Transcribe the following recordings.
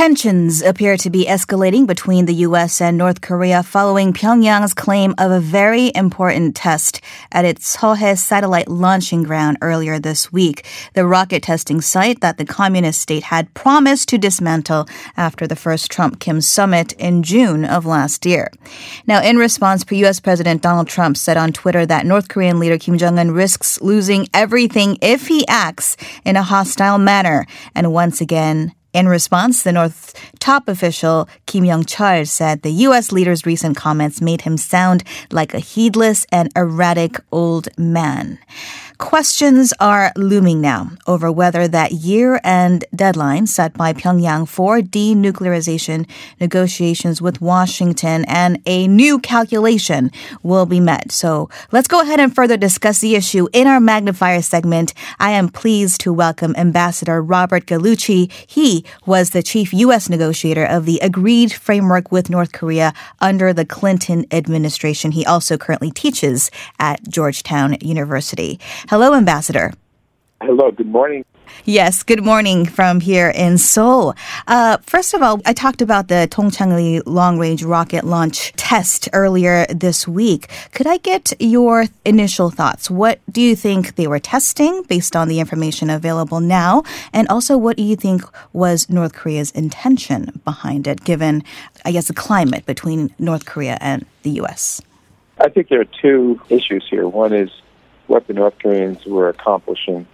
Tensions appear to be escalating between the U.S. and North Korea following Pyongyang's claim of a very important test at its Sohae satellite launching ground earlier this week, the rocket testing site that the communist state had promised to dismantle after the first Trump-Kim summit in June of last year. Now, in response, U.S. President Donald Trump said on Twitter that North Korean leader Kim Jong-un risks losing everything if he acts in a hostile manner. And once again, in response, the North top official Kim Yong-chol said the U.S. leader's recent comments made him sound like a heedless and erratic old man. Questions are looming now over whether that year-end deadline set by Pyongyang for denuclearization negotiations with Washington and a new calculation will be met. So let's go ahead and further discuss the issue in our magnifier segment. I am pleased to welcome Ambassador Robert Gallucci. He was the chief U.S. negotiator of the agreed framework with North Korea under the Clinton administration. He also currently teaches at Georgetown University. Hello, Ambassador. Hello, good morning. Yes, good morning from here in Seoul. Uh, first of all, I talked about the Tongchang-ri long-range rocket launch test earlier this week. Could I get your initial thoughts? What do you think they were testing based on the information available now? And also, what do you think was North Korea's intention behind it, given, I guess, the climate between North Korea and the U.S.? I think there are two issues here. One is what the North Koreans were accomplishing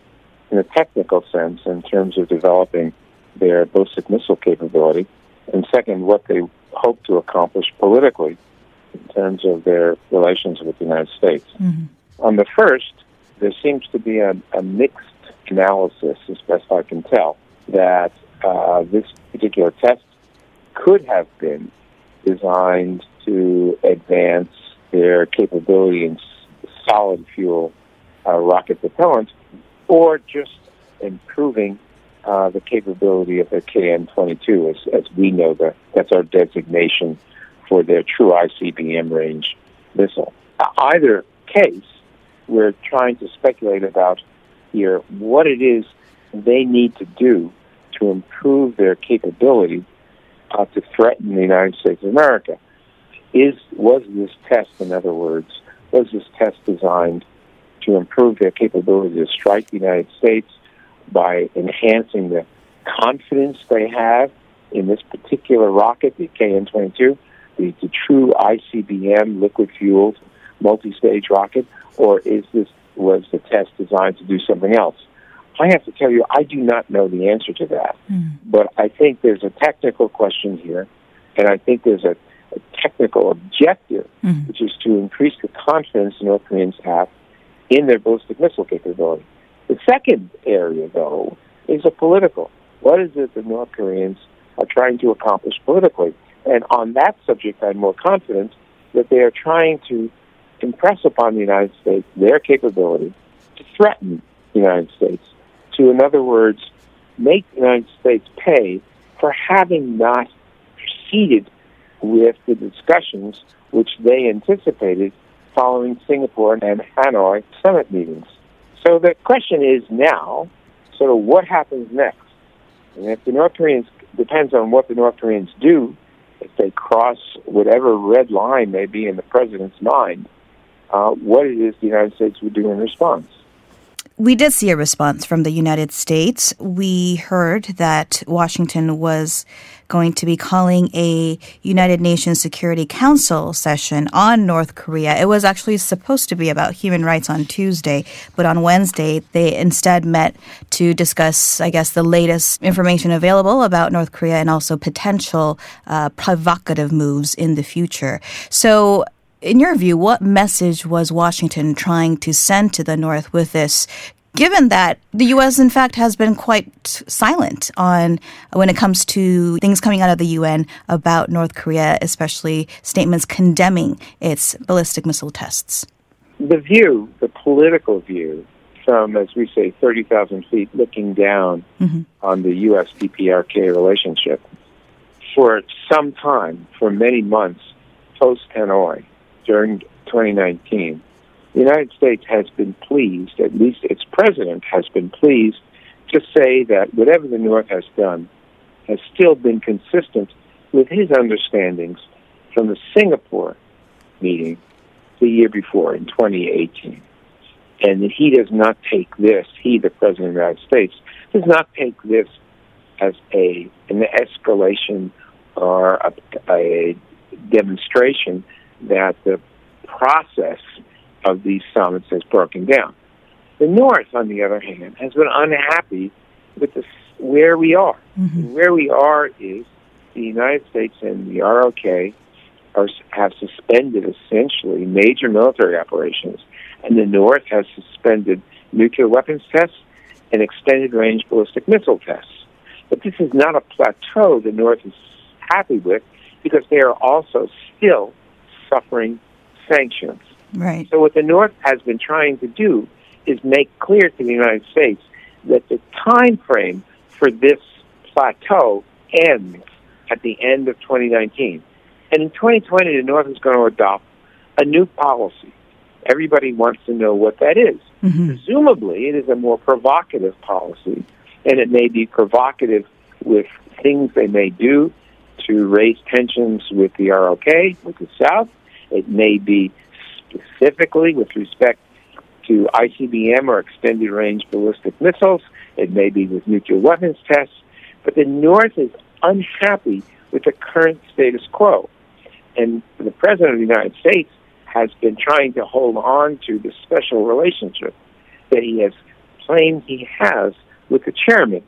in a technical sense in terms of developing their ballistic missile capability, and second, what they hope to accomplish politically in terms of their relations with the United States. Mm-hmm. On the first, there seems to be a, a, mixed analysis, as best I can tell, that uh, this particular test could have been designed to advance their capability in solid fuel uh, rocket propellant, or just improving uh, the capability of the KN-22, as, as we know that that's our designation for their true ICBM range missile. Either case, we're trying to speculate about here what it is they need to do to improve their capability uh, to threaten the United States of America. Is was this test, in other words, was this test designed to improve their capability to strike the United States by enhancing the confidence they have in this particular rocket, the KN 22, the, the true ICBM liquid fueled multi stage rocket, or is this was the test designed to do something else? I have to tell you, I do not know the answer to that. Mm. But I think there's a technical question here, and I think there's a, a technical objective, mm. which is to increase the confidence North Koreans have in their ballistic missile capability. The second area, though, is a political. What is it that North Koreans are trying to accomplish politically? And on that subject, I'm more confident that they are trying to impress upon the United States their capability to threaten the United States. To, in other words, make the United States pay for having not proceeded with the discussions which they anticipated following Singapore and Hanoi summit meetings. So the question is now, sort of what happens next? And if the North Koreans, depends on what the North Koreans do, if they cross whatever red line may be in the president's mind, uh, what it is the United States would do in response. We did see a response from the United States. We heard that Washington was going to be calling a United Nations Security Council session on North Korea. It was actually supposed to be about human rights on Tuesday, but on Wednesday they instead met to discuss, I guess, the latest information available about North Korea and also potential uh, provocative moves in the future. So in your view, what message was Washington trying to send to the North with this? Given that the U.S. in fact has been quite silent on when it comes to things coming out of the UN about North Korea, especially statements condemning its ballistic missile tests. The view, the political view, from as we say, thirty thousand feet looking down mm-hmm. on the U.S. DPRK relationship, for some time, for many months post Hanoi, during 2019, the United States has been pleased, at least its president has been pleased, to say that whatever the North has done has still been consistent with his understandings from the Singapore meeting the year before in 2018. And that he does not take this, he, the President of the United States, does not take this as a an escalation or a, a demonstration that the process of these summits has broken down. The North, on the other hand, has been unhappy with the, where we are. Mm-hmm. Where we are is the United States and the ROK are, have suspended essentially major military operations, and the North has suspended nuclear weapons tests and extended range ballistic missile tests. But this is not a plateau the North is happy with because they are also still suffering sanctions. Right. So what the North has been trying to do is make clear to the United States that the time frame for this plateau ends at the end of 2019. And in 2020, the North is going to adopt a new policy. Everybody wants to know what that is. Mm-hmm. Presumably, it is a more provocative policy, and it may be provocative with things they may do to raise tensions with the ROK, with the South. It may be specifically with respect to ICBM or extended range ballistic missiles. It may be with nuclear weapons tests. But the North is unhappy with the current status quo. And the President of the United States has been trying to hold on to the special relationship that he has claimed he has with the chairman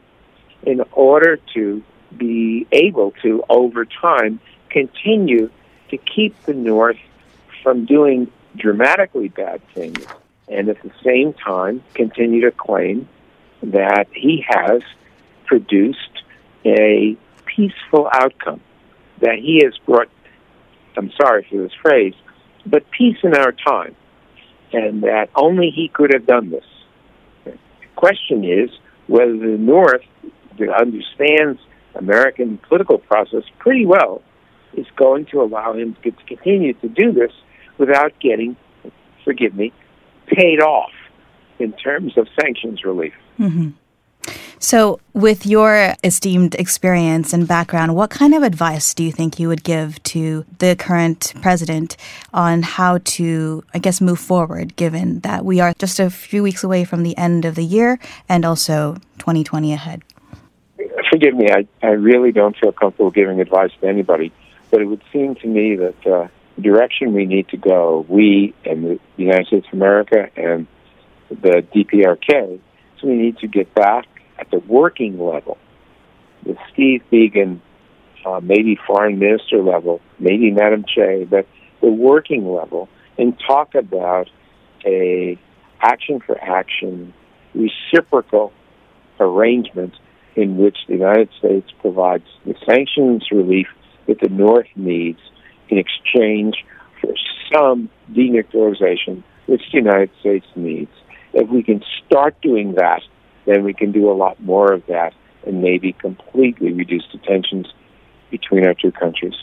in order to be able to, over time, continue to keep the North from doing dramatically bad things and at the same time continue to claim that he has produced a peaceful outcome, that he has brought, I'm sorry for this phrase, but peace in our time, and that only he could have done this. The question is whether the North, understands American political process pretty well, is going to allow him to continue to do this without getting, forgive me, paid off in terms of sanctions relief. Mm-hmm. So, with your esteemed experience and background, what kind of advice do you think you would give to the current president on how to, I guess, move forward, given that we are just a few weeks away from the end of the year and also 2020 ahead? Forgive me, I, I really don't feel comfortable giving advice to anybody, but it would seem to me that uh, the direction we need to go, we and the United States of America and the DPRK, so we need to get back at the working level, the Steve Biegun, uh, maybe foreign minister level, maybe Madam Che, but the working level, and talk about a action for action reciprocal arrangement in which the United States provides the sanctions relief that the North needs in exchange for some denuclearization, which the United States needs. If we can start doing that, then we can do a lot more of that and maybe completely reduce the tensions between our two countries.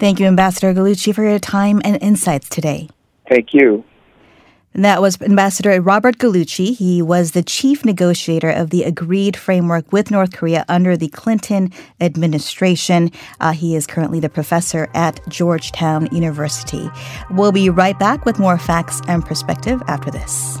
Thank you, Ambassador Gallucci, for your time and insights today. Thank you. And that was Ambassador Robert Gallucci. He was the chief negotiator of the agreed framework with North Korea under the Clinton administration. Uh, he is currently the professor at Georgetown University. We'll be right back with more facts and perspective after this.